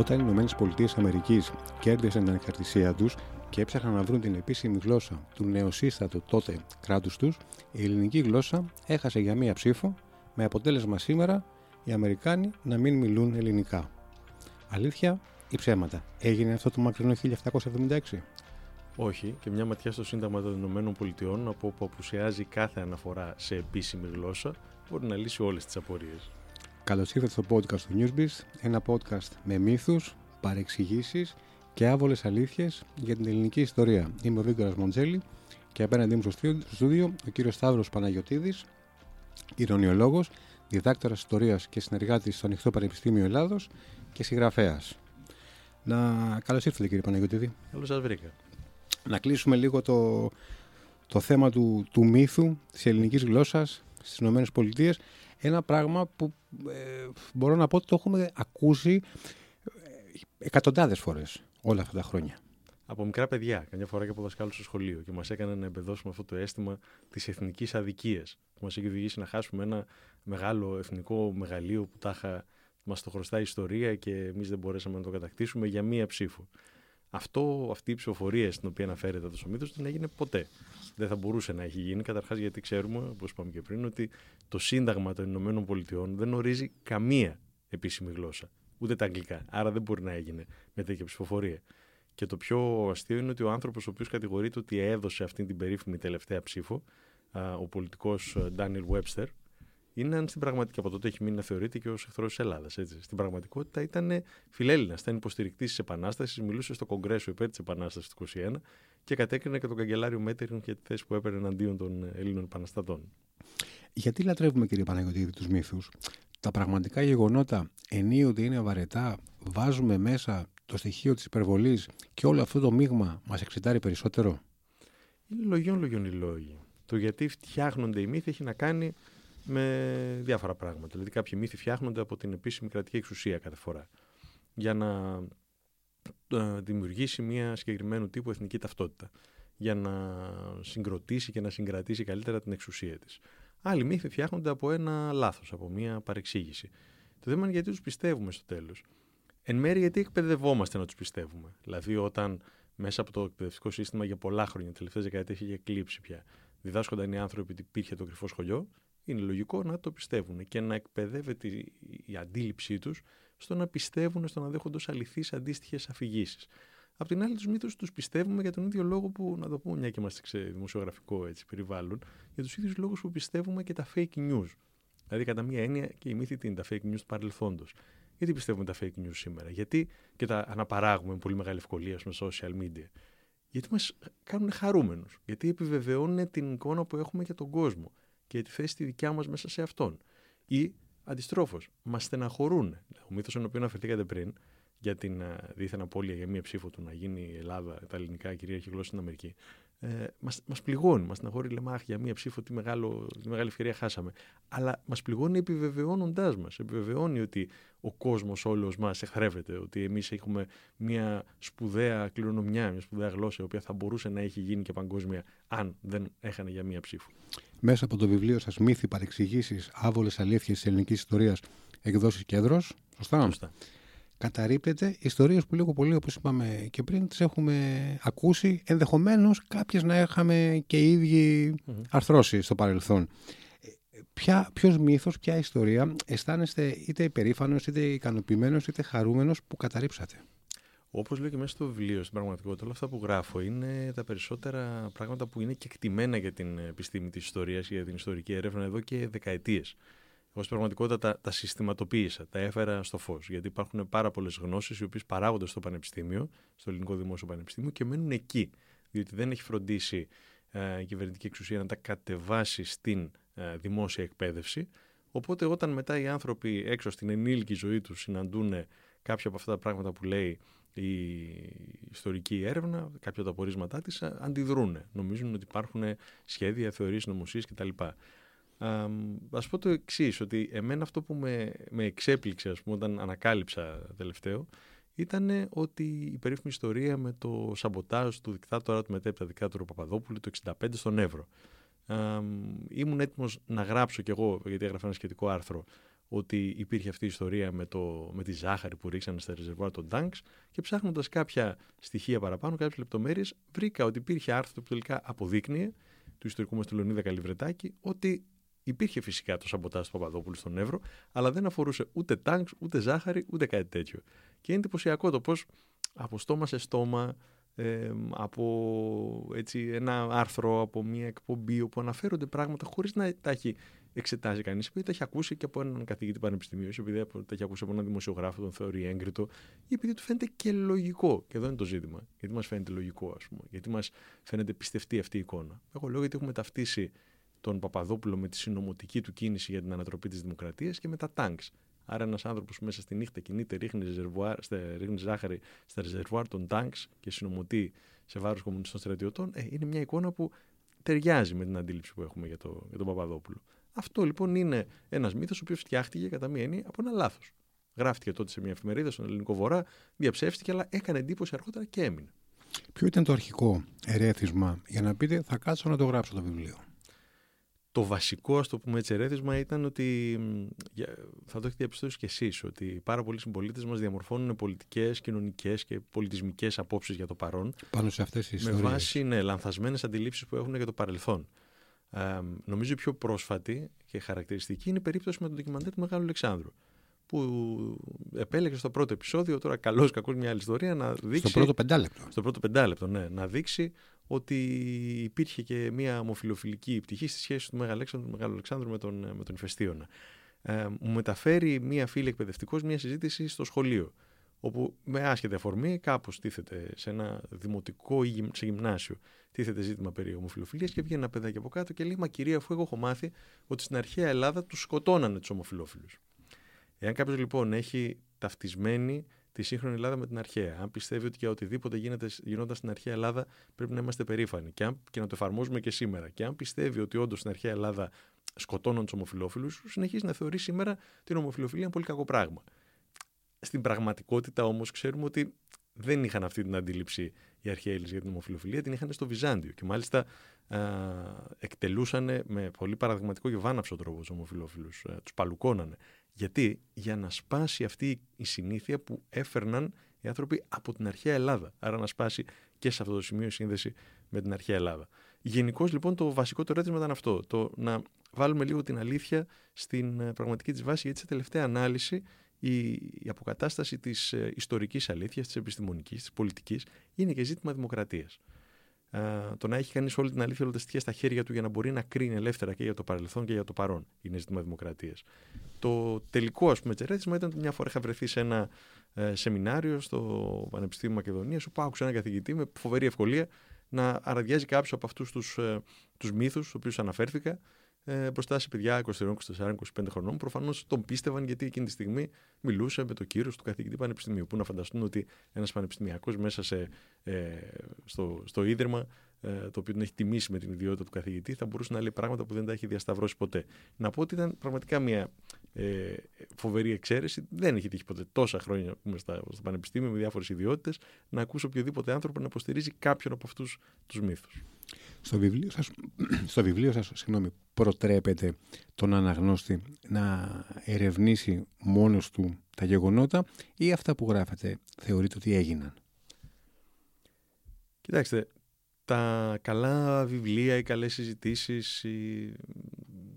Όταν οι ΗΠΑ κέρδισαν την ανεξαρτησία τους και έψαχναν να βρουν την επίσημη γλώσσα του νεοσύστατου τότε κράτους τους, η ελληνική γλώσσα έχασε για μία ψήφο, με αποτέλεσμα σήμερα οι Αμερικάνοι να μην μιλούν ελληνικά. Αλήθεια ή ψέματα, έγινε αυτό το μακρινό 1776. Όχι, και μια ματιά στο Σύνταγμα των Ηνωμένων Πολιτειών, από όπου απουσιάζει κάθε αναφορά σε επίσημη γλώσσα, μπορεί να λύσει όλες τις απορίες. Καλώς ήρθατε στο podcast του Newsbeast, ένα podcast με μύθους, παρεξηγήσεις και άβολες αλήθειες για την ελληνική ιστορία. Είμαι ο Βίγκορα Μοντζέλη και απέναντί μου στο στούντιο ο κύριος Σταύρος Παναγιοτήδη, ηρωνιολόγος, διδάκτορας ιστορίας και συνεργάτης στο Ανοιχτό Πανεπιστήμιο Ελλάδος και συγγραφέας. Να καλώς ήρθατε κύριε Παναγιοτήδη. Καλώς σας βρήκα. Να κλείσουμε λίγο το, το θέμα του, του μύθου της ελληνικής γλώσσας στις ΗΠΑ. Ένα πράγμα που ε, μπορώ να πω ότι το έχουμε ακούσει ε, εκατοντάδες φορές όλα αυτά τα χρόνια. Από μικρά παιδιά, καμιά φορά και από δασκάλους στο σχολείο και μας έκανε να εμπεδώσουμε αυτό το αίσθημα της εθνικής αδικίας που μας έχει οδηγήσει να χάσουμε ένα μεγάλο εθνικό μεγαλείο που τάχα μας το χρωστάει η ιστορία και εμείς δεν μπορέσαμε να το κατακτήσουμε για μία ψήφο. Αυτό, αυτή η ψηφοφορία στην οποία αναφέρεται το μύθο δεν έγινε ποτέ. Δεν θα μπορούσε να έχει γίνει. Καταρχάς, γιατί ξέρουμε, όπως είπαμε και πριν, ότι το Σύνταγμα των Ηνωμένων Πολιτειών δεν ορίζει καμία επίσημη γλώσσα. Ούτε τα αγγλικά. Άρα δεν μπορεί να έγινε με τέτοια ψηφοφορία. Και το πιο αστείο είναι ότι ο άνθρωπος ο οποίος κατηγορείται ότι έδωσε αυτή την περίφημη τελευταία ψήφο, ο πολιτικός Ντάνιλ Βέμπστερ, είναι αν στην πραγματικότητα από τότε έχει μείνει να θεωρείται και ως εχθρός της Ελλάδας. Στην πραγματικότητα ήταν φιλέλληνας, ήταν υποστηρικτής της Επανάστασης, μιλούσε στο Κογκρέσο υπέρ της Επανάστασης του 1921 και κατέκρινε και τον καγκελάριο Μέτεριν για τη θέση που έπαιρνε εναντίον των Ελλήνων Επαναστατών. Γιατί λατρεύουμε, κύριε Παναγιώτη, τους μύθους; Τα πραγματικά γεγονότα ενίοτε είναι βαρετά, βάζουμε μέσα το στοιχείο της υπερβολής και όλο αυτό το μείγμα μας εξετάρει περισσότερο; Είναι λογιών λογιών οι λόγοι. Το γιατί φτιάχνονται οι μύθοι έχει να κάνει με διάφορα πράγματα. Δηλαδή, κάποιοι μύθοι φτιάχνονται από την επίσημη κρατική εξουσία κάθε φορά για να ε, δημιουργήσει μια συγκεκριμένου τύπου εθνική ταυτότητα. Για να συγκροτήσει και να συγκρατήσει καλύτερα την εξουσία της. Άλλοι μύθοι φτιάχνονται από ένα λάθος, από μια παρεξήγηση. Το θέμα είναι γιατί τους πιστεύουμε στο τέλος. Εν μέρει γιατί εκπαιδευόμαστε να τους πιστεύουμε. Δηλαδή, όταν μέσα από το εκπαιδευτικό σύστημα για πολλά χρόνια, τελευταίες δεκαετίες είχε εκλείψει πια, διδάσκονταν οι άνθρωποι ότι υπήρχε το κρυφό σχολείο, είναι λογικό να το πιστεύουν και να εκπαιδεύεται η αντίληψή τους στο να πιστεύουν, στο να δέχονται ως αληθείς αντίστοιχες αφηγήσεις. Απ' την άλλη, τους μύθους τους πιστεύουμε για τον ίδιο λόγο που, να το πούμε, μια και είμαστε σε δημοσιογραφικό έτσι, περιβάλλον, για τους ίδιους λόγους που πιστεύουμε και τα fake news. Δηλαδή, κατά μία έννοια, και η μύθη είναι τα fake news του παρελθόντος. Γιατί πιστεύουμε τα fake news σήμερα, Γιατί και τα αναπαράγουμε με πολύ μεγάλη ευκολία με social media; Γιατί μας κάνουν χαρούμενους; Γιατί επιβεβαιώνουν την εικόνα που έχουμε για τον κόσμο; Και τη θέση τη δικιά μας μέσα σε αυτόν. Ή αντιστρόφως, μας στεναχωρούν. Ο μύθος, τον οποίο αναφερθήκατε πριν, για την uh, δίθεν απώλεια για μία ψήφο του να γίνει η Ελλάδα, τα ελληνικά κυρίαρχη γλώσσα στην Αμερική, ε, μας, μας πληγώνει, μας στεναχωρεί, λέμε αχ για μία ψήφο τι, μεγάλο, τι μεγάλη ευκαιρία χάσαμε. Αλλά μας πληγώνει επιβεβαιώνοντάς μας, επιβεβαιώνει ότι ο κόσμος όλος μας εχθρεύεται, ότι εμείς έχουμε μία σπουδαία κληρονομιά, μια σπουδαία γλώσσα, η οποία θα μπορούσε να έχει γίνει και παγκόσμια αν δεν έχανε για μία ψήφο. Μέσα από το βιβλίο σας «Μύθοι, παρεξηγήσεις, άβολες αλήθειες της ελληνικής ιστορίας, εκδόσεις κέντρος», σωστά; σωστά καταρρύπτεται ιστορίες που λίγο πολύ όπως είπαμε και πριν τις έχουμε ακούσει ενδεχομένως κάποιες να είχαμε και οι ίδιοι mm-hmm. αρθρώσει στο παρελθόν. Ποια, ποιος μύθος, ποια ιστορία αισθάνεστε είτε υπερήφανος, είτε ικανοποιημένος, είτε χαρούμενος που καταρρύψατε; Όπως λέω και μέσα στο βιβλίο, στην πραγματικότητα, όλα αυτά που γράφω είναι τα περισσότερα πράγματα που είναι κεκτημένα για την επιστήμη της ιστορίας, για την ιστορική έρευνα εδώ και δεκαετίες. Εγώ στην πραγματικότητα τα, τα συστηματοποίησα, τα έφερα στο φως. Γιατί υπάρχουν πάρα πολλές γνώσεις οι οποίες παράγονται στο Πανεπιστήμιο, στο Ελληνικό Δημόσιο Πανεπιστήμιο και μένουν εκεί. Διότι δεν έχει φροντίσει ε, η κυβερνητική εξουσία να τα κατεβάσει στην ε, δημόσια εκπαίδευση. Οπότε όταν μετά οι άνθρωποι έξω στην ενήλικη ζωή τους συναντούν κάποια από αυτά τα πράγματα που λέει η ιστορική έρευνα, κάποια από τα απορίσματά της, αντιδρούν. Νομίζουν ότι υπάρχουν σχέδια, θεωρίες, νομοσίες κτλ. Α πω το εξής, ότι εμένα αυτό που με, με εξέπληξε ας πούμε, όταν ανακάλυψα τελευταίο ήταν ότι η περίφημη ιστορία με το σαμποτάζ του δικτάτορα του μετέπειτα δικτάτορα Παπαδόπουλου το 65 στον Εύρο. ήμουν έτοιμος να γράψω κι εγώ, γιατί έγραφα ένα σχετικό άρθρο, ότι υπήρχε αυτή η ιστορία με, το, με τη ζάχαρη που ρίξανε στα ρεζερβουάρ των τάγκς και ψάχνοντας κάποια στοιχεία παραπάνω, κάποιες λεπτομέρειες, βρήκα ότι υπήρχε άρθρο που τελικά αποδείκνυε του ιστορικού μας του Λεωνίδα Καλυβρετάκη ότι υπήρχε φυσικά το σαμποτάζ του Παπαδόπουλου στον Εύρο, αλλά δεν αφορούσε ούτε τάγκς, ούτε ζάχαρη, ούτε κάτι τέτοιο. Και είναι εντυπωσιακό το πώς από στόμα σε στόμα, ε, από έτσι, ένα άρθρο, από μια εκπομπή όπου αναφέρονται πράγματα χωρίς να τα έχει εξετάσει κανείς, επειδή τα έχει ακούσει και από έναν καθηγητή πανεπιστημίου, επειδή τα έχει ακούσει από έναν δημοσιογράφο, τον θεωρεί έγκριτο, ή επειδή του φαίνεται και λογικό. Και εδώ είναι το ζήτημα. Γιατί μας φαίνεται λογικό, ας πούμε. Γιατί μας φαίνεται πιστευτή αυτή η εικόνα. Εγώ λέω γιατί έχουμε ταυτίσει τον Παπαδόπουλο με τη συνωμοτική του κίνηση για την ανατροπή της δημοκρατίας και με τα τάγκς. Άρα ένας άνθρωπος που μέσα στη νύχτα κινείται, ρίχνει, ρίχνει ζάχαρη στα ρεζερβουάρ των τάγκς και συνομωτεί σε βάρος κομμουνιστών στρατιωτών, ε, είναι μια εικόνα που ταιριάζει με την αντίληψη που έχουμε για, το, για τον Παπαδόπουλο. Αυτό λοιπόν είναι ένας μύθος ο οποίος φτιάχτηκε κατά μία έννοια από ένα λάθος. Γράφτηκε τότε σε μια εφημερίδα στον Ελληνικό Βορρά, διαψεύστηκε, αλλά έκανε εντύπωση αργότερα και έμεινε. Ποιο ήταν το αρχικό ερέθισμα για να πείτε θα κάτσω να το γράψω το βιβλίο το βασικό, ας το πούμε έτσι, ερέθισμα ήταν ότι θα το έχετε διαπιστώσει κι εσείς, ότι πάρα πολλοί συμπολίτες μας διαμορφώνουν πολιτικές, κοινωνικές και πολιτισμικές απόψεις για το παρόν. Πάνω σε αυτές τις ιστορίες. Με βάση ναι, λανθασμένες αντιλήψεις που έχουν για το παρελθόν. Ε, νομίζω η πιο πρόσφατη και χαρακτηριστική είναι η περίπτωση με τον ντοκιμαντέρ του Μεγάλου Αλεξάνδρου. Που επέλεξε στο πρώτο επεισόδιο, τώρα καλός κακός μια άλλη ιστορία, να δείξει. Στο πρώτο πεντάλεπτο. Στο πρώτο πεντάλεπτο, ναι. Να δείξει ότι υπήρχε και μια ομοφιλοφιλική πτυχή στη σχέση του Μεγάλου Αλεξάνδρου με τον, με τον Ηφαιστίωνα. Ε, μου μεταφέρει μία φίλη εκπαιδευτικός μια συζήτηση στο σχολείο, όπου με άσχετη αφορμή κάπως τίθεται σε ένα δημοτικό ή σε γυμνάσιο τίθεται ζήτημα περί ομοφιλοφιλίας και βγαίνει ένα παιδάκι από κάτω και λέει «Μα κυρία, αφού εγώ έχω μάθει ότι στην αρχαία Ελλάδα τους σκοτώνανε τους ομοφιλόφιλους». Εάν κάποιος λοιπόν έχει ταυτισμένη τη σύγχρονη Ελλάδα με την αρχαία. Αν πιστεύει ότι για οτιδήποτε γίνεται, γινόταν στην αρχαία Ελλάδα πρέπει να είμαστε περήφανοι και, αν, και να το εφαρμόζουμε και σήμερα. Και αν πιστεύει ότι όντως στην αρχαία Ελλάδα σκοτώνουν τους ομοφυλόφιλου, συνεχίζει να θεωρεί σήμερα την ομοφυλοφιλία ένα πολύ κακό πράγμα. Στην πραγματικότητα όμως ξέρουμε ότι δεν είχαν αυτή την αντίληψη οι αρχαίοι Έλληνες για την ομοφυλοφιλία, την είχαν στο Βυζάντιο. Και μάλιστα α, εκτελούσαν με πολύ παραδειγματικό και βάναυσο τρόπο τους ομοφυλόφιλου. Τους παλουκώνανε. Γιατί, για να σπάσει αυτή η συνήθεια που έφερναν οι άνθρωποι από την αρχαία Ελλάδα. Άρα να σπάσει και σε αυτό το σημείο η σύνδεση με την αρχαία Ελλάδα. Γενικώς λοιπόν το βασικό το ρέτημα ήταν αυτό. Το να βάλουμε λίγο την αλήθεια στην ε, πραγματική της βάση, γιατί σε τελευταία ανάλυση η, η αποκατάσταση της ε, ιστορικής αλήθειας, της επιστημονικής, της πολιτικής είναι και ζήτημα δημοκρατίας το να έχει κανείς όλη την αλήθεια, όλα τα στοιχεία στα χέρια του για να μπορεί να κρίνει ελεύθερα και για το παρελθόν και για το παρόν. Είναι ζήτημα δημοκρατίας. Το τελικό, ας πούμε, τσερέτισμα ήταν ότι μια φορά είχα βρεθεί σε ένα ε, σεμινάριο στο Πανεπιστήμιο Μακεδονίας, όπου άκουσα έναν καθηγητή με φοβερή ευκολία να αραδιάζει κάποιου από αυτούς τους ε, τους μύθους, στους οποίους αναφέρθηκα, ε, μπροστά σε παιδιά 23, 24, 25 χρονών. Προφανώς τον πίστευαν γιατί εκείνη τη στιγμή μιλούσε με το κύριο του καθηγητή πανεπιστημίου. Πού να φανταστούν ότι ένας πανεπιστημιακός μέσα σε, ε, στο, στο ίδρυμα, ε, το οποίο τον έχει τιμήσει με την ιδιότητα του καθηγητή, θα μπορούσε να λέει πράγματα που δεν τα έχει διασταυρώσει ποτέ. Να πω ότι ήταν πραγματικά μια ε, φοβερή εξαίρεση. Δεν έχει τύχει ποτέ τόσα χρόνια που στα, στο πανεπιστήμιο με διάφορες ιδιότητες να ακούσω οποιοδήποτε άνθρωπο να υποστηρίζει κάποιον από αυτούς τους μύθους. Στο βιβλίο σας, στο βιβλίο σας συγγνώμη, προτρέπετε τον αναγνώστη να ερευνήσει μόνος του τα γεγονότα ή αυτά που γράφετε θεωρείτε ότι έγιναν; Κοιτάξτε, τα καλά βιβλία, οι καλές συζητήσεις, οι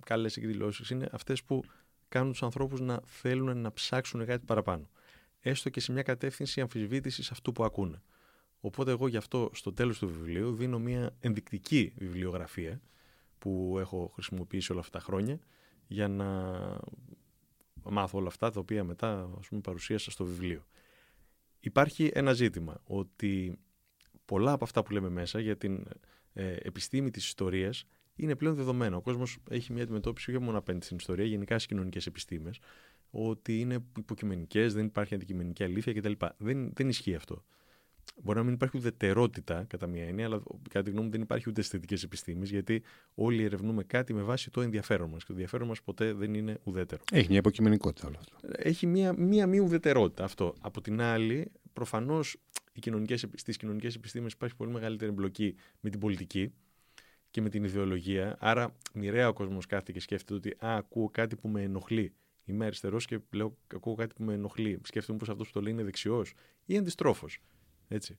καλές εκδηλώσεις είναι αυτές που κάνουν τους ανθρώπους να θέλουν να ψάξουν κάτι παραπάνω. Έστω και σε μια κατεύθυνση αμφισβήτησης αυτού που ακούνε. Οπότε εγώ γι' αυτό στο τέλος του βιβλίου δίνω μια ενδεικτική βιβλιογραφία που έχω χρησιμοποιήσει όλα αυτά τα χρόνια για να μάθω όλα αυτά τα οποία μετά ας πούμε, παρουσίασα στο βιβλίο. Υπάρχει ένα ζήτημα ότι πολλά από αυτά που λέμε μέσα για την ε, επιστήμη της ιστορίας είναι πλέον δεδομένο. Ο κόσμος έχει μια αντιμετώπιση όχι μόνο απέναντι στην ιστορία, γενικά στις κοινωνικές επιστήμες, ότι είναι υποκειμενικές, δεν υπάρχει αντικειμενική αλήθεια κτλ. Δεν, δεν ισχύει αυτό. Μπορεί να μην υπάρχει ουδετερότητα κατά μία έννοια, αλλά κατά τη γνώμη μου δεν υπάρχει ούτε αισθητικέ επιστήμε, γιατί όλοι ερευνούμε κάτι με βάση το ενδιαφέρον μας. Και το ενδιαφέρον μας ποτέ δεν είναι ουδέτερο. Έχει μια υποκειμενικότητα όλο αυτό. Έχει μια, μια μη ουδετερότητα αυτό. Από την άλλη, προφανώς στις κοινωνικές επιστήμες υπάρχει πολύ μεγαλύτερη εμπλοκή με την πολιτική και με την ιδεολογία. Άρα, μοιραία ο κόσμος κάθεται και σκέφτεται ότι Α, ακούω κάτι που με ενοχλεί. Είμαι αριστερός και λέω, ακούω κάτι που με ενοχλεί. Σκέφτομαι πως αυτός που το λέει είναι δεξιός ή αντιστρόφο. Έτσι.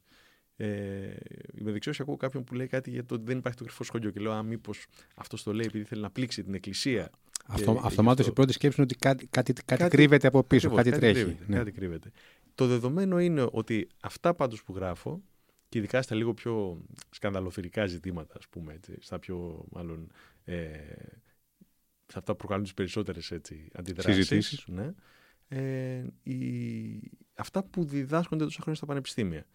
Ε, είμαι δεξιό και ακούω κάποιον που λέει κάτι για το ότι δεν υπάρχει το κρυφό σχολείο και λέω, Α, μήπως αυτός το λέει επειδή θέλει να πλήξει την εκκλησία. Αυτό, αυτομάτως η πρώτη σκέψη είναι ότι κάτι, κάτι, κάτι, κάτι κρύβεται από πίσω, Ακριβώς, κάτι, τρέχει. Κρύβεται, ναι. Κάτι κρύβεται. Το δεδομένο είναι ότι αυτά πάντως που γράφω και ειδικά στα λίγο πιο σκανδαλοθυρικά ζητήματα, ας πούμε, έτσι, στα πιο μάλλον ε, σε αυτά που προκαλούν τις περισσότερες έτσι, αντιδράσεις. Συζητήσεις. Ναι, ε, η, αυτά που διδάσκονται τόσα χρόνια στα πανεπιστήμια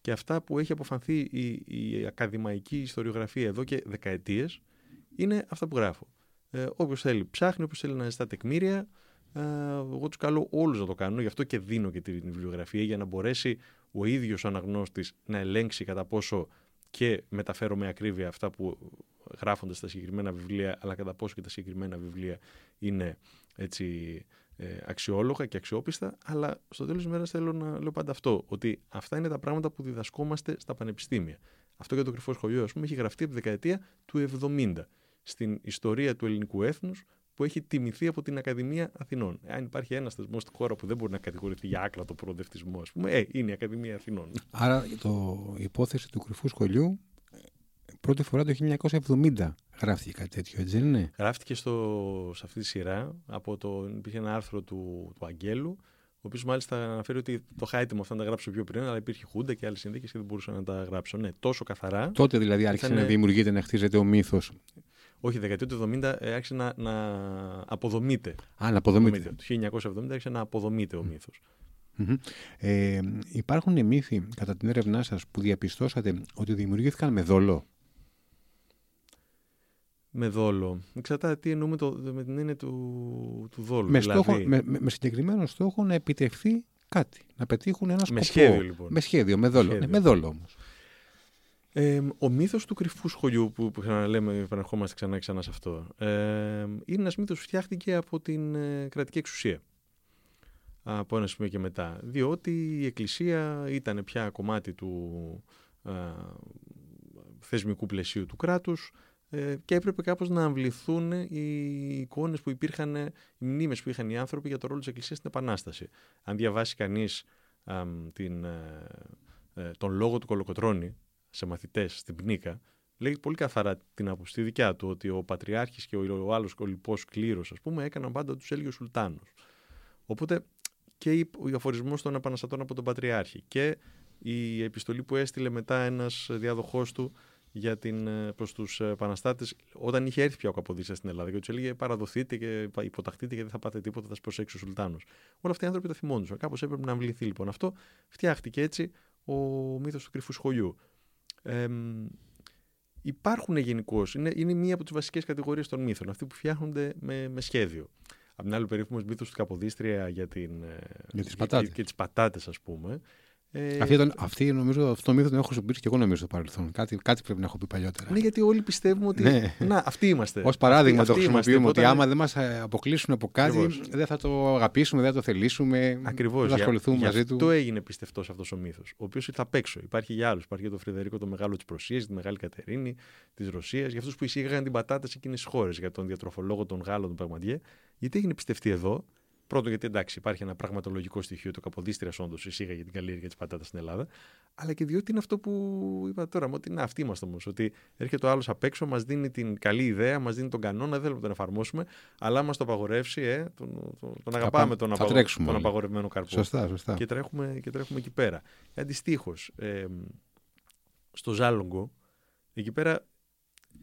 και αυτά που έχει αποφανθεί η, η ακαδημαϊκή ιστοριογραφία εδώ και δεκαετίες είναι αυτά που γράφω. Ε, όποιος θέλει ψάχνει, όποιος θέλει να ζητά τεκμήρια, ε, εγώ τους καλώ όλους να το κάνουν, γι' αυτό και δίνω και την βιβλιογραφία για να μπορέσει ο ίδιος ο αναγνώστης να ελέγξει κατά πόσο και μεταφέρω με ακρίβεια αυτά που γράφονται στα συγκεκριμένα βιβλία, αλλά κατά πόσο και τα συγκεκριμένα βιβλία είναι έτσι ε, αξιόλογα και αξιόπιστα. Αλλά στο τέλος της ημέρας θέλω να λέω πάντα αυτό, ότι αυτά είναι τα πράγματα που διδασκόμαστε στα πανεπιστήμια. Αυτό για το κρυφό σχολείο, ας πούμε, έχει γραφτεί από τη δεκαετία του 70 στην ιστορία του ελληνικού έθνους που έχει τιμηθεί από την Ακαδημία Αθηνών. Αν υπάρχει ένας θεσμός στη χώρα που δεν μπορεί να κατηγορηθεί για άκρατο προοδευτισμό, ας πούμε, ε, είναι η Ακαδημία Αθηνών. Άρα το, η υπόθεση του κρυφού σχολείου πρώτη φορά το 1970 γράφτηκε κάτι τέτοιο, έτσι δεν είναι; Γράφτηκε στο, σε αυτή τη σειρά. Από το, υπήρχε ένα άρθρο του, του Αγγέλου, ο οποίος μάλιστα αναφέρει ότι το είχα έτοιμο αυτά να τα γράψω πιο πριν, αλλά υπήρχε χούντα και άλλες συνθήκες και δεν μπορούσα να τα γράψω. Ναι, τόσο καθαρά. Τότε δηλαδή άρχισε Ήτανε- να δημιουργείται, να χτίζεται ο μύθος. Όχι, δεκαετία του 70 ε, άρχισε να, να αποδομείται. Α, να αποδομείται. Το 1970 άρχισε να αποδομείται ο μύθος. Μμμ. Ε, υπάρχουν μύθοι κατά την έρευνά σας που διαπιστώσατε ότι δημιουργήθηκαν με δόλο; Με δόλο. Εξαρτάται τι εννοούμε το, με την έννοια του, του δόλου. Με, δηλαδή, στόχο, με, με, με συγκεκριμένο στόχο να επιτευχθεί κάτι. Να πετύχουν ένα σκοπό. Με σχέδιο, λοιπόν. Με σχέδιο, με δόλο. σχέδιο. Ναι, με δόλο όμως. Ε, ο μύθος του κρυφού σχολείου, που, που ξαναλέμε, επανερχόμαστε ξανά και ξανά σε αυτό, ε, είναι ένας μύθος που φτιάχτηκε από την ε, κρατική εξουσία. Από ένα σημείο και μετά. Διότι η Εκκλησία ήταν πια κομμάτι του ε, θεσμικού πλαισίου του κράτους ε, και έπρεπε κάπως να αμβληθούν οι εικόνες που υπήρχαν, οι μνήμες που είχαν οι άνθρωποι για το ρόλο της Εκκλησίας στην Επανάσταση. Αν διαβάσει κανείς αμ, την, ε, ε, τον λόγο του Κολοκοτρώνη σε μαθητές στην Πνίκα, λέει πολύ καθαρά την άποψη τη δικιά του ότι ο Πατριάρχης και ο, ο άλλος ο λοιπός κλήρος ας πούμε έκαναν πάντα τους Έλγιους Σουλτάνους. Οπότε και η- ο αφορισμός των επαναστατών από τον Πατριάρχη και η επιστολή που έστειλε μετά ένας διάδοχός του για την, ε, προς τους επαναστάτες όταν είχε έρθει πια ο Καποδίστρια στην Ελλάδα και τους έλεγε παραδοθείτε και πα- υποταχτείτε και δεν θα πάτε τίποτα, θα σας προσέξει ο Σουλτάνος. Όλα αυτά οι άνθρωποι τα θυμόντουσαν. Κάπως έπρεπε να αμβληθεί λοιπόν αυτό. Φτιάχτηκε έτσι ο μύθος του κρυφού σχολείου. Εμ, υπάρχουν γενικώς, είναι, είναι μία από τις βασικές κατηγορίες των μύθων, αυτοί που φτιάχνονται με, με σχέδιο. Απ' την άλλη, ο περίφημος μύθος του Καποδίστρια για, την, ε, Για τις και- πατάτες. Και, και τις πατάτες, ας πούμε. Ε, Αυτή, ήταν, αυτή νομίζω, αυτό το μύθο τον έχω χρησιμοποιήσει και εγώ νομίζω στο παρελθόν. Κάτι, κάτι πρέπει να έχω πει παλιότερα. Ναι, γιατί όλοι πιστεύουμε ότι. Ναι. Να, αυτοί είμαστε. Ω παράδειγμα Αυτοί- το αυτοί είμαστε. χρησιμοποιούμε ότι Όταν- άμα δεν μας αποκλείσουν από κάτι, Ακριβώς. δεν θα το αγαπήσουμε, δεν θα το θελήσουμε. Ακριβώς. Δεν θα ασχοληθούμε μαζί του. Αυτό έγινε πιστευτός αυτός ο μύθος. Ο οποίος ήρθε απ' έξω. Υπάρχει για άλλους. Υπάρχει για τον Φρυδερίκο το Μεγάλο της Προσίας, τη Μεγάλη Κατερίνη της Ρωσίας, για αυτούς που εισήγαγαν την πατάτα σε εκείνες τις χώρες, για τον διατροφολόγο τον Γάλλο τον Παγματιέ. Γιατί έγινε πιστευτή εδώ. Πρώτον, γιατί εντάξει, υπάρχει ένα πραγματολογικό στοιχείο. Το Καποδίστριας όντως εισήγαγε την καλλιέργεια της πατάτας στην Ελλάδα. Αλλά και διότι είναι αυτό που είπα τώρα, μου, ότι να, αυτοί είμαστε όμως. Ότι έρχεται ο άλλος απ' έξω, μας δίνει την καλή ιδέα, μας δίνει τον κανόνα, δεν θέλουμε να τον εφαρμόσουμε, αλλά μας το απαγορεύσει, ε, τον, τον, τον αγαπάμε πάμε- τον, θα απαγο- τρέξουμε τον όλοι. απαγορευμένο καρπό Σωστά, σωστά. και τρέχουμε, και τρέχουμε εκεί πέρα. Αντιστοίχως, ε, στο Ζάλογκο, εκεί πέρα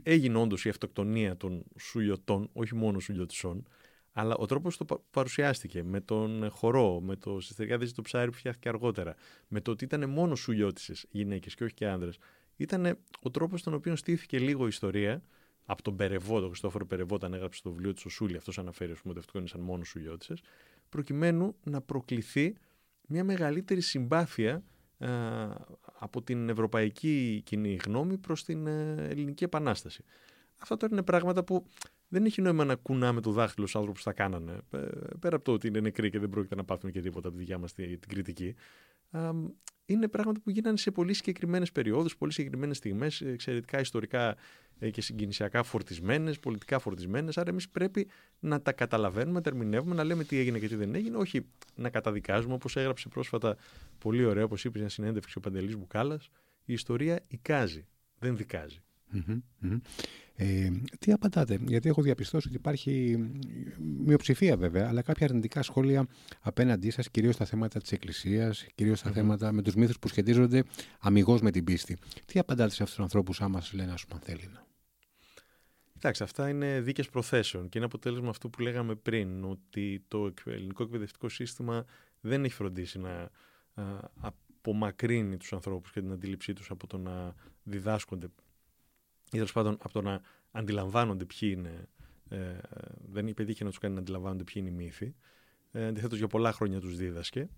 έγινε όντως η αυτοκτονία των σουλιωτών, όχι μόνο σουλιωτισών, αλλά ο τρόπος που το παρουσιάστηκε με τον χορό, με το συστεριάδε το ψάρι που φτιάχτηκε αργότερα, με το ότι ήταν μόνο σουλιώτισε γυναίκες και όχι και άνδρες, ήταν ο τρόπος στον οποίο στήθηκε λίγο η ιστορία από τον Περεβό, τον Χριστόφορο Περεβό, όταν έγραψε το βιβλίο του ο Σούλη, αυτός αναφέρει, ας πούμε, ότι αυτοκτόνησαν μόνο σουλιώτισε, προκειμένου να προκληθεί μια μεγαλύτερη συμπάθεια ε, από την ευρωπαϊκή κοινή γνώμη προς την ε, ελληνική επανάσταση. Αυτά τώρα είναι πράγματα που δεν έχει νόημα να κουνάμε το δάχτυλο στους άνθρωπους που τα κάνανε. Ε, Πέρα από το ότι είναι νεκροί και δεν πρόκειται να πάθουν και τίποτα από τη δικιά μας τη- την κριτική. είναι πράγματα που γίνανε σε πολύ συγκεκριμένες περιόδους, πολύ συγκεκριμένες στιγμές, εξαιρετικά ιστορικά ε, και συγκινησιακά φορτισμένες, πολιτικά φορτισμένες. Άρα, εμείς πρέπει να τα καταλαβαίνουμε, να τα ερμηνεύουμε, να λέμε τι έγινε και τι δεν έγινε, όχι να καταδικάζουμε, όπως έγραψε πρόσφατα πολύ ωραία, όπως είπες, μια συνέντευξη ο Παντελής Μπουκάλας. Η ιστορία εικάζει, δεν δικάζει. Ε, τι απαντάτε, γιατί έχω διαπιστώσει ότι υπάρχει μειοψηφία βέβαια, αλλά κάποια αρνητικά σχόλια απέναντί σας, κυρίως στα θέματα της Εκκλησίας, κυρίως στα θέματα με τους μύθους που σχετίζονται αμυγός με την πίστη. Τι απαντάτε σε αυτούς τους ανθρώπους, άμα σας λένε, ας πούμε, αν θέλει να. Εντάξει, αυτά είναι δίκες προθέσεων και είναι αποτέλεσμα αυτού που λέγαμε πριν, ότι το ελληνικό εκπαιδευτικό σύστημα δεν έχει φροντίσει να απομακρύνει τους ανθρώπους και την αντίληψή τους από το να διδάσκονται ή τέλος πάντων από το να αντιλαμβάνονται ποιοι είναι. Ε, δεν υπετύχει να τους κάνει να αντιλαμβάνονται ποιοι είναι οι μύθοι. Ε, Αντιθέτως, για πολλά χρόνια τους δίδασκε.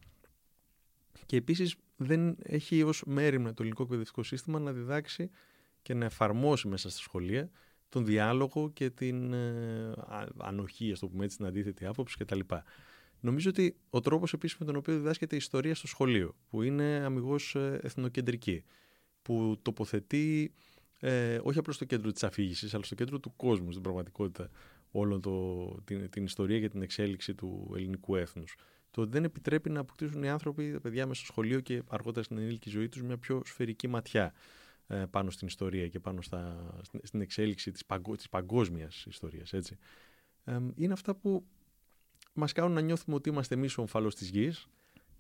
Και επίσης δεν έχει ως μέρημνα το ελληνικό εκπαιδευτικό σύστημα να διδάξει και να εφαρμόσει μέσα στα σχολεία τον διάλογο και την ε, ανοχή, ας το πούμε έτσι, την αντίθετη άποψη κτλ. Νομίζω ότι ο τρόπος επίσης με τον οποίο διδάσκεται η ιστορία στο σχολείο, που είναι αμυγός ε, εθνοκεντρική, που τοποθετεί ε, όχι απλώς στο κέντρο της αφήγησης, αλλά στο κέντρο του κόσμου, στην πραγματικότητα, όλη την, την ιστορία και την εξέλιξη του ελληνικού έθνους. Το ότι δεν επιτρέπει να αποκτήσουν οι άνθρωποι, τα παιδιά μέσα στο σχολείο και αργότερα στην ενήλικη ζωή τους, μια πιο σφαιρική ματιά ε, πάνω στην ιστορία και πάνω στα, στην εξέλιξη της, παγκο, της παγκόσμιας ιστορίας. Έτσι. Ε, είναι αυτά που μας κάνουν να νιώθουμε ότι είμαστε εμείς ο ομφαλός της γης,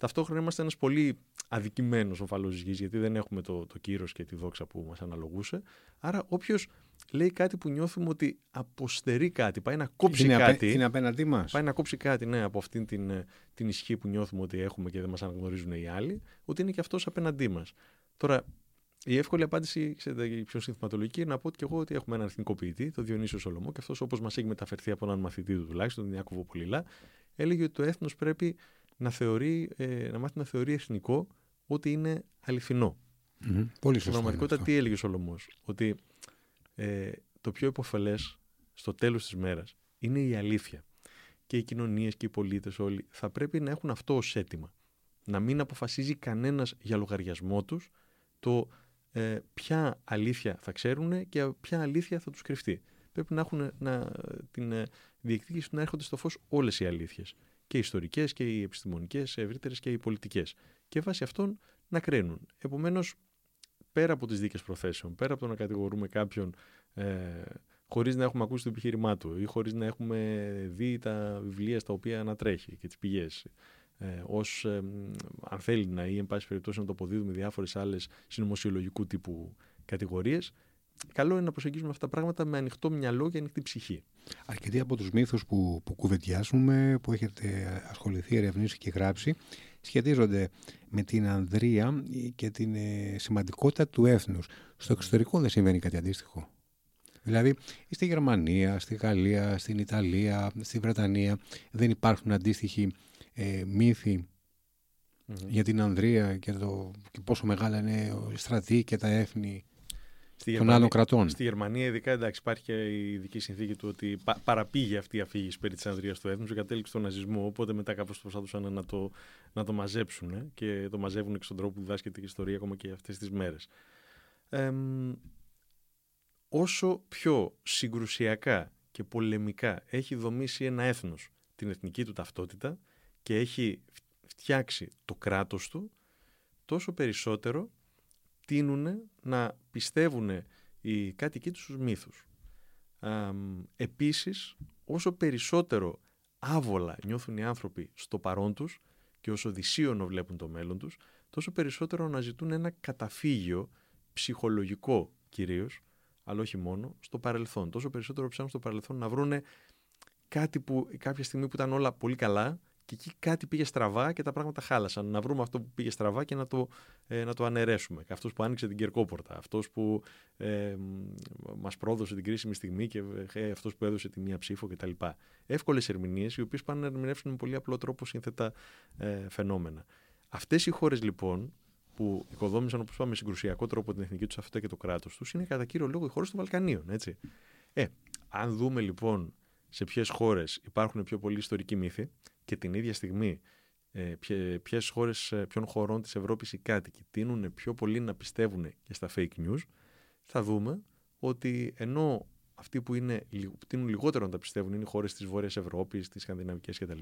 Ταυτόχρονα είμαστε ένας πολύ αδικημένος ομφαλό γης, γιατί δεν έχουμε το, το κύρος και τη δόξα που μας αναλογούσε. Άρα, όποιος λέει κάτι που νιώθουμε ότι αποστερεί κάτι, πάει να κόψει είναι κάτι. Απέ, είναι απέναντί μας. Πάει να κόψει κάτι, ναι, από αυτήν την, την ισχύ που νιώθουμε ότι έχουμε και δεν μας αναγνωρίζουν οι άλλοι, ότι είναι και αυτός απέναντί μας. Τώρα, η εύκολη απάντηση, ξέρετε, η πιο συνθηματολογική, είναι να πω και εγώ ότι έχουμε έναν εθνικό ποιητή, το Διονύσιο Σολομό, και αυτός όπως μας έχει μεταφερθεί από έναν μαθητή του τουλάχιστον, τον Ιάκωβο Πολυλά, έλεγε ότι το έθνος πρέπει να, θεωρεί, ε, να μάθει να θεωρεί εθνικό ότι είναι αληθινό. Mm-hmm. Πολύ Στην πραγματικότητα, τι έλεγε ο Σολομός, Ότι ε, το πιο υποφελές στο τέλος της μέρας είναι η αλήθεια. Και οι κοινωνίες και οι πολίτες όλοι θα πρέπει να έχουν αυτό ως αίτημα. Να μην αποφασίζει κανένας για λογαριασμό τους το ε, ποια αλήθεια θα ξέρουν και ποια αλήθεια θα τους κρυφτεί. Πρέπει να έχουν να, την ε, διεκδίκηση να έρχονται στο φως όλες οι αλήθειες και οι ιστορικές και οι επιστημονικές ευρύτερες και οι πολιτικές. Και βάσει αυτών να κρίνουν. Επομένως, πέρα από τις δίκες προθέσεων, πέρα από το να κατηγορούμε κάποιον ε, χωρίς να έχουμε ακούσει το επιχείρημά του ή χωρίς να έχουμε δει τα βιβλία στα οποία ανατρέχει και τις πηγές, ε, ως, ε, αν θέλει να ή εν πάση περιπτώσει να το αποδίδουμε διάφορες άλλες συνωμοσιολογικού τύπου κατηγορίες, καλό είναι να προσεγγίζουμε αυτά τα πράγματα με ανοιχτό μυαλό και ανοιχτή ψυχή. Αρκετοί από τους μύθους που, που κουβεντιάσουμε, που έχετε ασχοληθεί, ερευνήσει και γράψει, σχετίζονται με την ανδρεία και την ε, σημαντικότητα του έθνους. Στο εξωτερικό δεν συμβαίνει κάτι αντίστοιχο. Δηλαδή, στη Γερμανία, στη Γαλλία, στην Ιταλία, στη Βρετανία δεν υπάρχουν αντίστοιχοι ε, μύθοι για την ανδρεία και, το, και πόσο μεγάλα είναι οι στρατοί και τα έθνη Στη Γερμανία, κρατών. Στη Γερμανία, ειδικά, εντάξει, υπάρχει και η ειδική συνθήκη του ότι παραπήγε αυτή η αφήγηση περί της Ανδρία του έθνους και κατέληξε στον ναζισμό. Οπότε μετά κάπως προσπαθούσαν να το, να το μαζέψουν ε, και το μαζεύουν και στον τρόπο που διδάσκεται η ιστορία ακόμα και αυτές τις μέρες. Ε, όσο πιο συγκρουσιακά και πολεμικά έχει δομήσει ένα έθνος την εθνική του ταυτότητα και έχει φτιάξει το κράτος του, τόσο περισσότερο τείνουν να πιστεύουν οι κάτοικοι τους στους μύθους. επίσης, όσο περισσότερο άβολα νιώθουν οι άνθρωποι στο παρόν τους και όσο δυσίωνο βλέπουν το μέλλον τους, τόσο περισσότερο αναζητούν ένα καταφύγιο ψυχολογικό κυρίως, αλλά όχι μόνο, στο παρελθόν. Τόσο περισσότερο ψάχνουν στο παρελθόν να βρούνε κάτι που κάποια στιγμή που ήταν όλα πολύ καλά και εκεί κάτι πήγε στραβά και τα πράγματα χάλασαν. Να βρούμε αυτό που πήγε στραβά και να το, ε, να το αναιρέσουμε. Αυτός που άνοιξε την κερκόπορτα, αυτός που ε, μας πρόδωσε την κρίσιμη στιγμή και ε, αυτός που έδωσε τη μία ψήφο κτλ. Εύκολες ερμηνείες, οι οποίες πάνε να ερμηνεύσουν με πολύ απλό τρόπο σύνθετα ε, φαινόμενα. Αυτές οι χώρες λοιπόν που οικοδόμησαν, όπως είπαμε, με συγκρουσιακό τρόπο την εθνική τους αυτό και το κράτος τους, είναι κατά κύριο λόγο οι χώρες των Βαλκανίων. Έτσι. Ε, αν δούμε λοιπόν σε ποιες χώρες υπάρχουν πιο πολλοί ιστορικοί μύθοι και την ίδια στιγμή ε, ποιες χώρες, ε, ποιων χωρών της Ευρώπης οι κάτοικοι τείνουν πιο πολύ να πιστεύουν και στα fake news, θα δούμε ότι ενώ αυτοί που, είναι, που τείνουν λιγότερο να τα πιστεύουν είναι οι χώρες της Βόρειας Ευρώπης, τι Σκανδιναβικέ κτλ.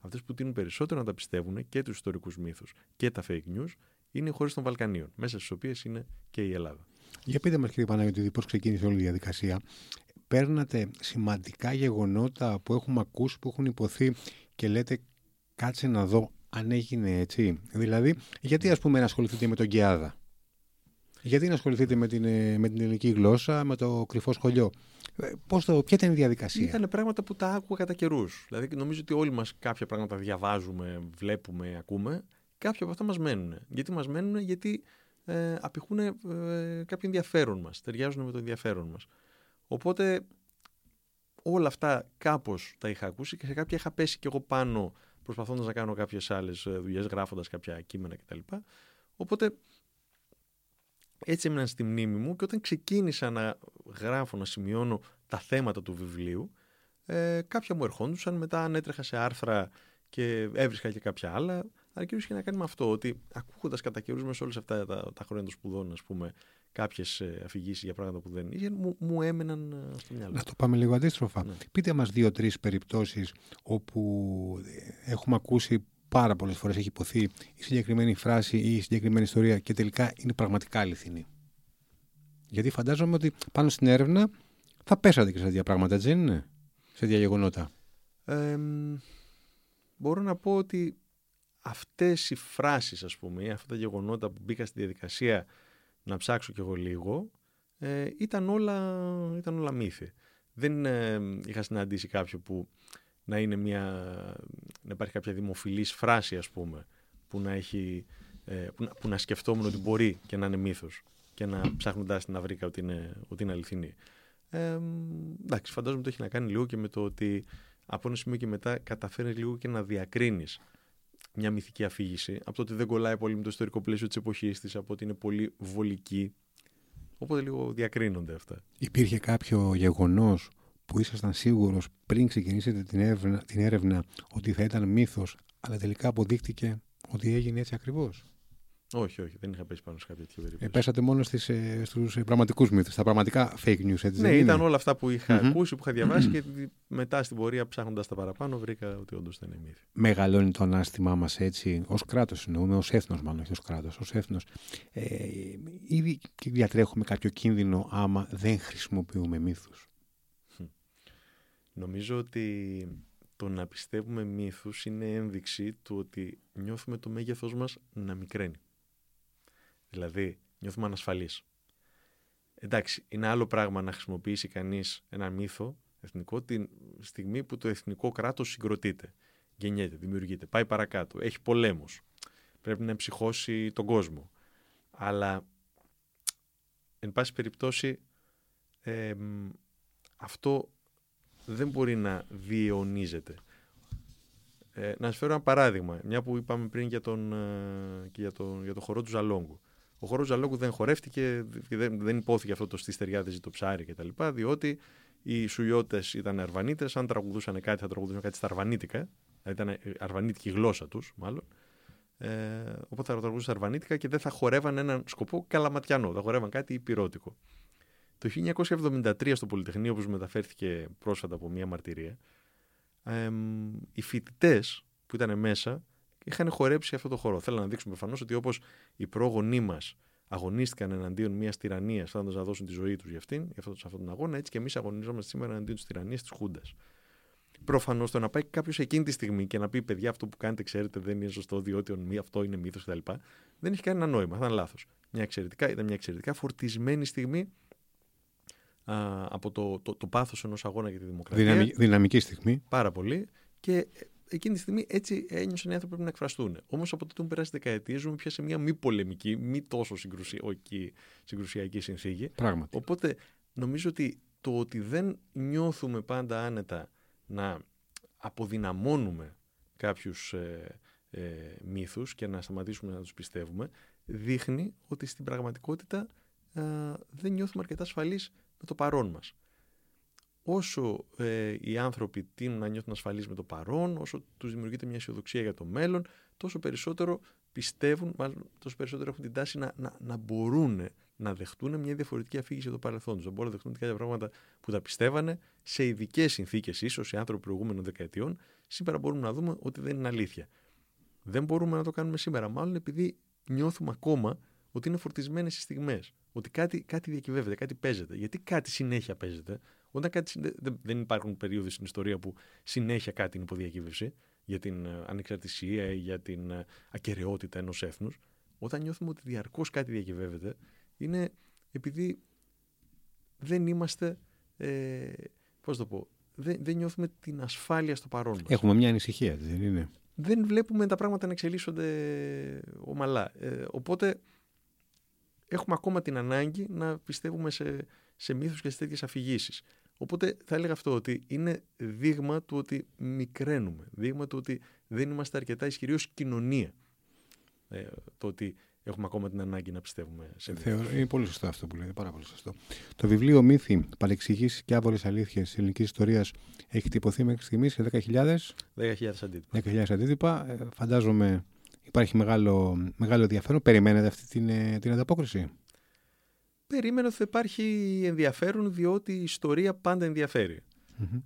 Αυτές που τείνουν περισσότερο να τα πιστεύουν και τους ιστορικούς μύθους και τα fake news είναι οι χώρες των Βαλκανίων, μέσα στις οποίες είναι και η Ελλάδα. Για πείτε μας, κύριε Παναγιώτη, πώς ξεκίνησε όλη η διαδικασία. Παίρνατε σημαντικά γεγονότα που έχουμε ακούσει, που έχουν υποθεί και λέτε κάτσε να δω αν έγινε έτσι. Δηλαδή, γιατί ας πούμε να ασχοληθείτε με τον Κιάδα; Γιατί να ασχοληθείτε με την, ε, με την ελληνική γλώσσα, με το κρυφό σχολείο; Ε, πώς το, ποια ήταν η διαδικασία; Ήταν πράγματα που τα άκουγα κατά καιρούς. Δηλαδή, νομίζω ότι όλοι μας κάποια πράγματα διαβάζουμε, βλέπουμε, ακούμε. Κάποια από αυτά μας μένουν. Γιατί μας μένουν, γιατί ε, απηχούν ε, κάποιο ενδιαφέρον μας. Ταιριάζουν με το ενδιαφέρον μας. Οπότε όλα αυτά κάπως τα είχα ακούσει και σε κάποια είχα πέσει κι εγώ πάνω προσπαθώντας να κάνω κάποιες άλλες δουλειές, γράφοντας κάποια κείμενα κτλ. Οπότε έτσι έμειναν στη μνήμη μου και όταν ξεκίνησα να γράφω, να σημειώνω τα θέματα του βιβλίου, ε, κάποια μου ερχόντουσαν, μετά ανέτρεχα σε άρθρα και έβρισκα και κάποια άλλα. Αλλά κυρίω είχε να κάνει με αυτό, ότι ακούγοντας κατά καιρούς μέσα όλε αυτά τα, τα χρόνια των σπουδών, ας πούμε, κάποιες αφηγήσεις για πράγματα που δεν είχε, μου, μου έμεναν ε, στο μυαλό. Να το πάμε λίγο αντίστροφα. Ναι. Πείτε μας δύο-τρεις περιπτώσεις όπου έχουμε ακούσει πάρα πολλές φορές έχει υποθεί η συγκεκριμένη φράση ή η συγκεκριμένη ιστορία και τελικά είναι πραγματικά αληθινή. Γιατί φαντάζομαι ότι πάνω στην έρευνα θα πέσατε και σε τέτοια πράγματα, έτσι δεν είναι, σε τέτοια γεγονότα. Ε, μπορώ να πω ότι αυτές οι φράσεις, ας πούμε, ή αυτά τα γεγονότα που μπήκα στη διαδικασία να ψάξω κι εγώ λίγο, ε, ήταν, όλα, ήταν όλα μύθι. Δεν ε, είχα συναντήσει κάποιο που να είναι μια, να υπάρχει κάποια δημοφιλής φράση ας πούμε που να, έχει, ε, που, να, που να σκεφτόμουν ότι μπορεί και να είναι μύθος και να ψάχνοντας την να βρήκα ότι είναι, ότι είναι αληθινή. Ε, εντάξει, φαντάζομαι το έχει να κάνει λίγο και με το ότι από ένα σημείο και μετά καταφέρει λίγο και να διακρίνεις μια μυθική αφήγηση από το ότι δεν κολλάει πολύ με το ιστορικό πλαίσιο της εποχής της, από ότι είναι πολύ βολική. Οπότε λίγο διακρίνονται αυτά. Υπήρχε κάποιο γεγονός που ήσασταν σίγουρος πριν ξεκινήσετε την έρευνα, την έρευνα ότι θα ήταν μύθος, αλλά τελικά αποδείχτηκε ότι έγινε έτσι ακριβώς; Όχι, όχι, δεν είχα πέσει πάνω σε κάποια τέτοια περίπτωση. Ε, πέσατε μόνο στις, ε, στους ε, πραγματικούς μύθους, στα πραγματικά fake news, έτσι Ναι, ήταν όλα αυτά που είχα ακούσει, που είχα διαβάσει και μετά στην πορεία ψάχνοντας τα παραπάνω βρήκα ότι όντως δεν είναι μύθι. Μεγαλώνει το ανάστημά μας έτσι, ως κράτος εννοούμε, ως έθνος μάλλον, όχι ως κράτος, ως έθνος. Ε, ήδη διατρέχουμε κάποιο κίνδυνο άμα δεν χρησιμοποιούμε μύθους. Νομίζω ότι το να πιστεύουμε μύθους είναι ένδειξη του ότι νιώθουμε το μέγεθός μας να μικραίνει. Δηλαδή, νιώθουμε ανασφαλείς. Εντάξει, είναι άλλο πράγμα να χρησιμοποιήσει κανείς ένα μύθο εθνικό τη στιγμή που το εθνικό κράτος συγκροτείται. Γεννιέται, δημιουργείται, πάει παρακάτω, έχει πολέμους. Πρέπει να ψυχώσει τον κόσμο. Αλλά, εν πάση περιπτώσει, αυτό δεν μπορεί να διαιωνίζεται. Ε, να σας φέρω ένα παράδειγμα, μια που είπαμε πριν για τον, ε, και για, τον, για το χορό του Ζαλόγκου. Ο χορός του Ζαλόγκου δεν χορεύτηκε, δεν, δεν υπόθηκε αυτό το στη στεριά δεν το ψάρι κτλ. Διότι οι Σουλιώτε ήταν Αρβανίτες, αν τραγουδούσαν κάτι θα τραγουδούσαν κάτι στα Αρβανίτικα. Δηλαδή ήταν ε, αρβανίτικη γλώσσα τους, μάλλον. Ε, οπότε θα τραγουδούσαν Αρβανίτικα και δεν θα χορεύαν έναν σκοπό καλαματιανό. Θα χορεύαν κάτι υπηρώτικο. Το 1973 στο Πολυτεχνείο, όπως μεταφέρθηκε πρόσφατα από μια μαρτυρία, οι φοιτητές που ήταν μέσα είχαν χορέψει αυτό το χώρο. Θέλω να δείξουν προφανώς ότι όπως οι πρόγονοί μας αγωνίστηκαν εναντίον μιας τυραννίας, θέλοντας να δώσουν τη ζωή τους για αυτήν, για αυτό, αυτόν τον αγώνα, έτσι και εμείς αγωνιζόμαστε σήμερα εναντίον της τυραννίας της Χούντας. Προφανώς το να πάει κάποιος εκείνη τη στιγμή και να πει: Παιδιά, αυτό που κάνετε, ξέρετε, δεν είναι σωστό, διότι αυτό είναι μύθος κτλ. Δεν έχει κανένα νόημα, θα είναι λάθος. Ήταν μια εξαιρετικά φορτισμένη στιγμή από το, το, το πάθος ενός αγώνα για τη δημοκρατία. δυναμική στιγμή. Πάρα πολύ. Και εκείνη τη στιγμή έτσι ένιωσαν οι άνθρωποι πρέπει να εκφραστούν. Όμως από τότε που περάσει δεκαετίες ζούμε πια σε μια μη πολεμική, μη τόσο συγκρουσιακή, συγκρουσιακή συνθήκη. Πράγματι. Οπότε νομίζω ότι το ότι δεν νιώθουμε πάντα άνετα να αποδυναμώνουμε κάποιους ε, ε, μύθους και να σταματήσουμε να τους πιστεύουμε δείχνει ότι στην πραγματικότητα ε, δεν νιώθουμε αρκετά ασφαλείς με το παρόν μας. Όσο ε, οι άνθρωποι τείνουν να νιώθουν ασφαλείς με το παρόν, όσο τους δημιουργείται μια αισιοδοξία για το μέλλον, τόσο περισσότερο πιστεύουν, μάλλον τόσο περισσότερο έχουν την τάση να, να, να μπορούν να δεχτούν μια διαφορετική αφήγηση για το παρελθόν τους. Να μπορούν να δεχτούν κάποια πράγματα που τα πιστεύανε σε ειδικές συνθήκες, ίσως οι άνθρωποι προηγούμενων δεκαετιών. Σήμερα μπορούμε να δούμε ότι δεν είναι αλήθεια. Δεν μπορούμε να το κάνουμε σήμερα, μάλλον επειδή νιώθουμε ακόμα ότι είναι φορτισμένες οι στιγμές. Ότι κάτι, κάτι διακυβεύεται, κάτι παίζεται. Γιατί κάτι συνέχεια παίζεται. Όταν κάτι, δεν υπάρχουν περίοδοι στην ιστορία που συνέχεια κάτι είναι υποδιακύβευση για την ε, ανεξαρτησία ή για την ε, ακαιρεότητα ενός έθνους. Όταν νιώθουμε ότι διαρκώς κάτι διακυβεύεται, είναι επειδή δεν είμαστε. Ε, πώς το πω, δεν, δεν νιώθουμε την ασφάλεια στο παρόν μας. Έχουμε μια ανησυχία, δεν είναι; Δεν βλέπουμε τα πράγματα να εξελίσσονται ομαλά. Ε, οπότε έχουμε ακόμα την ανάγκη να πιστεύουμε σε, σε μύθους και σε τέτοιες αφηγήσεις. Οπότε θα έλεγα αυτό ότι είναι δείγμα του ότι μικραίνουμε. Δείγμα του ότι δεν είμαστε αρκετά ισχυροί ως κοινωνία. Ε, το ότι έχουμε ακόμα την ανάγκη να πιστεύουμε σε Θεωρώ, Είναι πολύ σωστό αυτό που λέτε, πάρα πολύ σωστό. Το βιβλίο Μύθι, Παρεξηγήσεις και Άβολες Αλήθειες της Ελληνικής Ιστορίας έχει τυπωθεί μέχρι στιγμής σε 10.000 10.000 αντίτυπα. 10.000 αντίτυπα. Ε, φαντάζομαι υπάρχει μεγάλο, μεγάλο ενδιαφέρον. Περιμένετε αυτή την, ε, την ανταπόκριση. Περίμενα ότι θα υπάρχει ενδιαφέρον διότι η ιστορία πάντα ενδιαφέρει.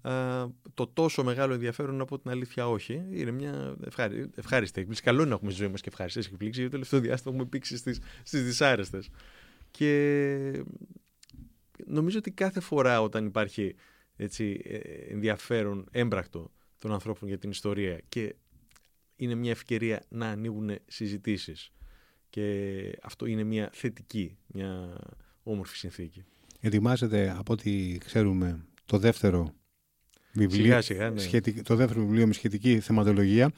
Α, το τόσο μεγάλο ενδιαφέρον από την αλήθεια όχι. Είναι μια ευχάρι, ευχάριστη έκπληξη. Καλό είναι να έχουμε στη ζωή μας και ευχάριστε εκπλήξει, γιατί το τελευταίο διάστημα έχουμε πήξει στις δυσάρεστες. Και νομίζω ότι κάθε φορά όταν υπάρχει έτσι, ε, ενδιαφέρον έμπρακτο των ανθρώπων για την ιστορία και είναι μια ευκαιρία να ανοίγουν συζητήσεις και αυτό είναι μια θετική, μια όμορφη συνθήκη. Ετοιμάζεται από ό,τι ξέρουμε το δεύτερο βιβλίο, σιγά, ναι. το δεύτερο βιβλίο με σχετική θεματολογία.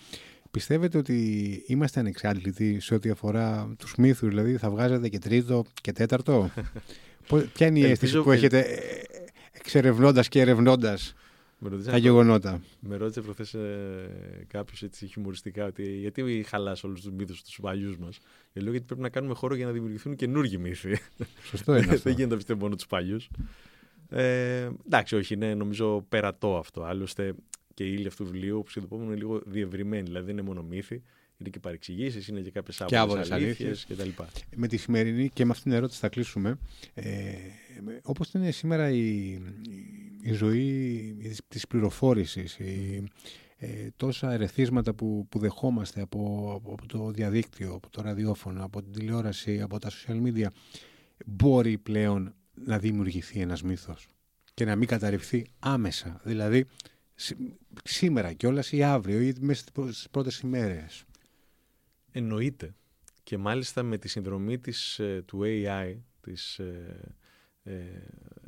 Πιστεύετε ότι είμαστε ανεξάρτητοι σε ό,τι αφορά τους μύθους, δηλαδή θα βγάζετε και τρίτο και τέταρτο; Ποια είναι η αίσθηση που έχετε ε, εξερευνώντας και ερευνώντας; Τα γεγονότα. Με ρώτησε προχθέ ε, κάποιος έτσι χιουμοριστικά ότι γιατί χαλάς όλους τους μύθους τους παλιούς μας. Και λέω γιατί πρέπει να κάνουμε χώρο για να δημιουργηθούν καινούργιοι μύθοι. Σωστό είναι. Δεν γίνεται να πιστεύω μόνο τους παλιούς. Ε, εντάξει, όχι, είναι νομίζω περατό αυτό. Άλλωστε και η ύλη αυτού του βιβλίου, όπω το είναι λίγο διευρυμένη. Δηλαδή δεν είναι μόνο μύθη, είναι και παρεξηγήσεις, είναι και κάποιες άλλε αλήθειες κτλ. Με τη σημερινή και με αυτήν την ερώτηση θα κλείσουμε. Ε, Όπως είναι σήμερα η, η ζωή της πληροφόρησης, ε, τόσα ερεθίσματα που, που δεχόμαστε από, από το διαδίκτυο, από το ραδιόφωνο, από την τηλεόραση, από τα social media, μπορεί πλέον να δημιουργηθεί ένας μύθος και να μην καταρριφθεί άμεσα. Δηλαδή σήμερα κιόλας ή αύριο ή μέσα στις πρώτες ημέρες. Εννοείται. Και μάλιστα με τη συνδρομή της, ε, του AI, της ε, ε,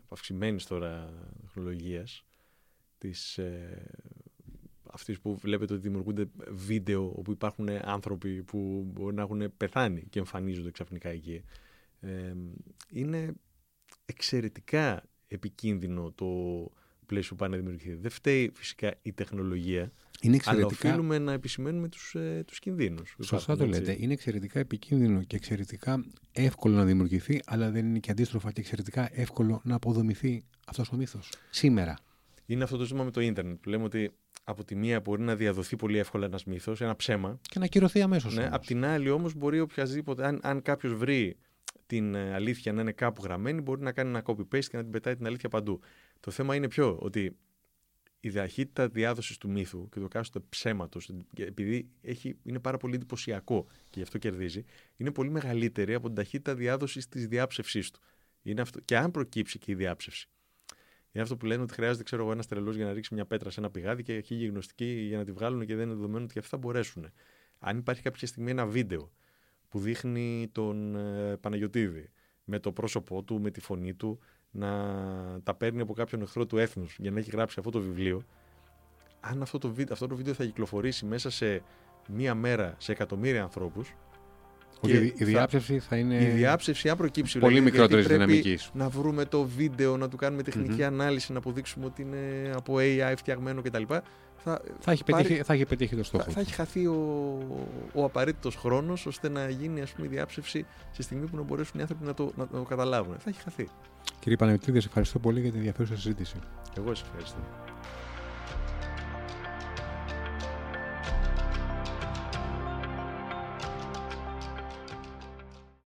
αυξημένης τώρα τεχνολογίας, της, ε, αυτής που βλέπετε ότι δημιουργούνται βίντεο όπου υπάρχουν άνθρωποι που μπορεί να έχουν πεθάνει και εμφανίζονται ξαφνικά εκεί. Ε, είναι εξαιρετικά επικίνδυνο το πλαίσιο που πάνε να δημιουργηθεί. Δεν φταίει φυσικά η τεχνολογία, είναι εξαιρετικά... αλλά οφείλουμε να επισημαίνουμε τους, ε, τους κινδύνους. Σωστά το λέτε. Είναι εξαιρετικά επικίνδυνο και εξαιρετικά εύκολο να δημιουργηθεί, αλλά δεν είναι και αντίστροφα και εξαιρετικά εύκολο να αποδομηθεί αυτός ο μύθος σήμερα. Είναι αυτό το ζήτημα με το ίντερνετ που λέμε ότι από τη μία μπορεί να διαδοθεί πολύ εύκολα ένας μύθος, ένα ψέμα. Και να κυρωθεί αμέσως. Ναι, απ' την άλλη όμως μπορεί οποιασδήποτε, αν, αν κάποιος βρει την ε, αλήθεια να είναι κάπου γραμμένη, μπορεί να κάνει ένα copy-paste και να την πετάει την αλήθεια παντού. Το θέμα είναι ποιο, ότι η διαχύτητα διάδοσης του μύθου και το κάστοτε ψέματος, επειδή έχει, είναι πάρα πολύ εντυπωσιακό και γι' αυτό κερδίζει, είναι πολύ μεγαλύτερη από την ταχύτητα διάδοσης της διάψευσής του. Είναι αυτό, και αν προκύψει και η διάψευση. Είναι αυτό που λένε ότι χρειάζεται ξέρω εγώ, ένας τρελός για να ρίξει μια πέτρα σε ένα πηγάδι και χίλιοι γνωστικοί για να τη βγάλουν και δεν είναι δεδομένο ότι αυτά μπορέσουν. Αν υπάρχει κάποια στιγμή ένα βίντεο που δείχνει τον ε, Παναγιωτήδη με το πρόσωπό του, με τη φωνή του, να τα παίρνει από κάποιον εχθρό του έθνους για να έχει γράψει αυτό το βιβλίο, αν αυτό το, βίντεο, αυτό το βίντεο θα κυκλοφορήσει μέσα σε μία μέρα σε εκατομμύρια ανθρώπους, Ότι η διάψευση θα είναι. Η διάψευση, αν προκύψει πολύ μικρότερης δυναμική. Να βρούμε το βίντεο, να του κάνουμε τεχνική mm-hmm. ανάλυση, να αποδείξουμε ότι είναι από AI φτιαγμένο κτλ. Θα, θα, έχει, πάρει, πετύχει, θα έχει πετύχει το στόχο. Θα, θα έχει χαθεί ο, ο απαραίτητος χρόνος ώστε να γίνει ας πούμε, η διάψευση στη στιγμή που να μπορέσουν οι άνθρωποι να το, να, να το καταλάβουν. Θα έχει χαθεί. Κύριε Παναγιώτη, ευχαριστώ πολύ για την ενδιαφέρουσα συζήτηση. Εγώ σας ευχαριστώ.